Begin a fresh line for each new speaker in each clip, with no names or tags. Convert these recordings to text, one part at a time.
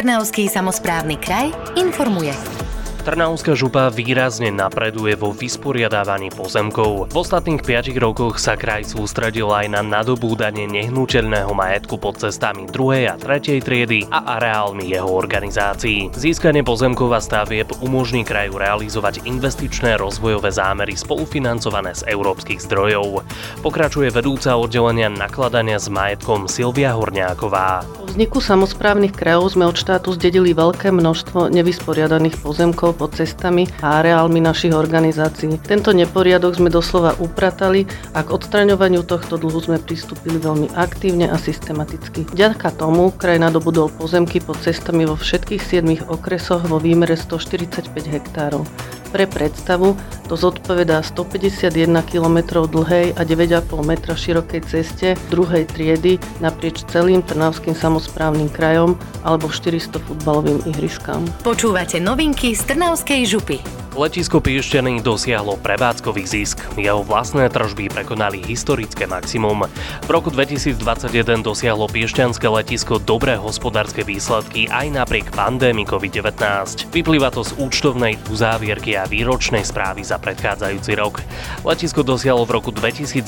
Trnavský samozprávny kraj informuje.
Trnavská župa výrazne napreduje vo vysporiadávaní pozemkov. V ostatných 5 rokoch sa kraj sústredil aj na nadobúdanie nehnuteľného majetku pod cestami 2. a 3. triedy a areálmi jeho organizácií. Získanie pozemkov a stavieb umožní kraju realizovať investičné rozvojové zámery spolufinancované z európskych zdrojov. Pokračuje vedúca oddelenia nakladania s majetkom Silvia Horňáková.
Vzniku samozprávnych krajov sme od štátu zdedili veľké množstvo nevysporiadaných pozemkov pod cestami a areálmi našich organizácií. Tento neporiadok sme doslova upratali a k odstraňovaniu tohto dlhu sme pristúpili veľmi aktívne a systematicky. Vďaka tomu kraj nadobudol pozemky pod cestami vo všetkých 7 okresoch vo výmere 145 hektárov. Pre predstavu, to zodpovedá 151 km dlhej a 9,5 metra širokej ceste druhej triedy naprieč celým Trnavským samozprávnym krajom alebo 400 futbalovým ihriskám.
Počúvate novinky z Trnavskej župy.
Letisko Piešťany dosiahlo prevádzkový zisk. Jeho vlastné tržby prekonali historické maximum. V roku 2021 dosiahlo Piešťanské letisko dobré hospodárske výsledky aj napriek pandémii COVID-19. Vyplýva to z účtovnej uzávierky a výročnej správy za predchádzajúci rok. Letisko dosiahlo v roku 2021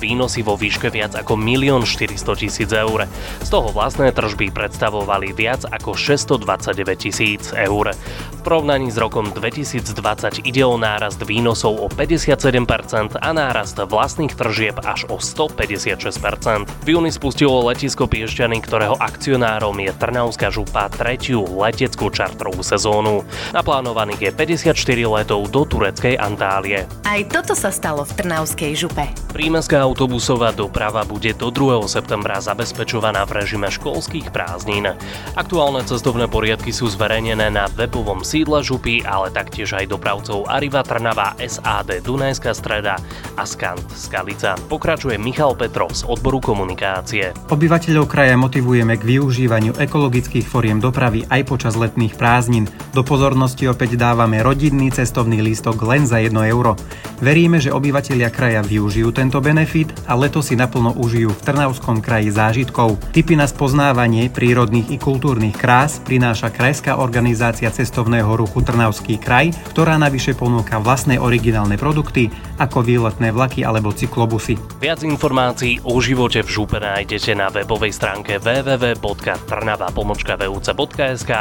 výnosy vo výške viac ako 1 400 tisíc eur. Z toho vlastné tržby predstavovali viac ako 629 tisíc eur. V porovnaní s rokom 2000 2020 ide o nárast výnosov o 57% a nárast vlastných tržieb až o 156%. V júni spustilo letisko Piešťany, ktorého akcionárom je Trnavská župa tretiu leteckú čartrovú sezónu. Naplánovaných je 54 letov do tureckej Antálie.
Aj toto sa stalo v Trnavskej župe.
Prímeská autobusová doprava bude do 2. septembra zabezpečovaná v režime školských prázdnin. Aktuálne cestovné poriadky sú zverejnené na webovom sídle župy, ale taktiež taktiež aj dopravcov Arriva Trnava, SAD Dunajská streda a Skant Skalica. Pokračuje Michal Petrov z odboru komunikácie.
Obyvateľov kraja motivujeme k využívaniu ekologických foriem dopravy aj počas letných prázdnin. Do pozornosti opäť dávame rodinný cestovný lístok len za 1 euro. Veríme, že obyvateľia kraja využijú tento benefit a leto si naplno užijú v Trnavskom kraji zážitkov. Typy na spoznávanie prírodných i kultúrnych krás prináša Krajská organizácia cestovného ruchu Trnavský kraj ktorá navyše ponúka vlastné originálne produkty ako výletné vlaky alebo cyklobusy.
Viac informácií o živote v župe nájdete na webovej stránke www.trnava.vuc.sk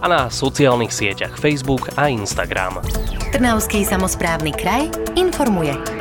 a na sociálnych sieťach Facebook a Instagram.
Trnavský samozprávny kraj informuje.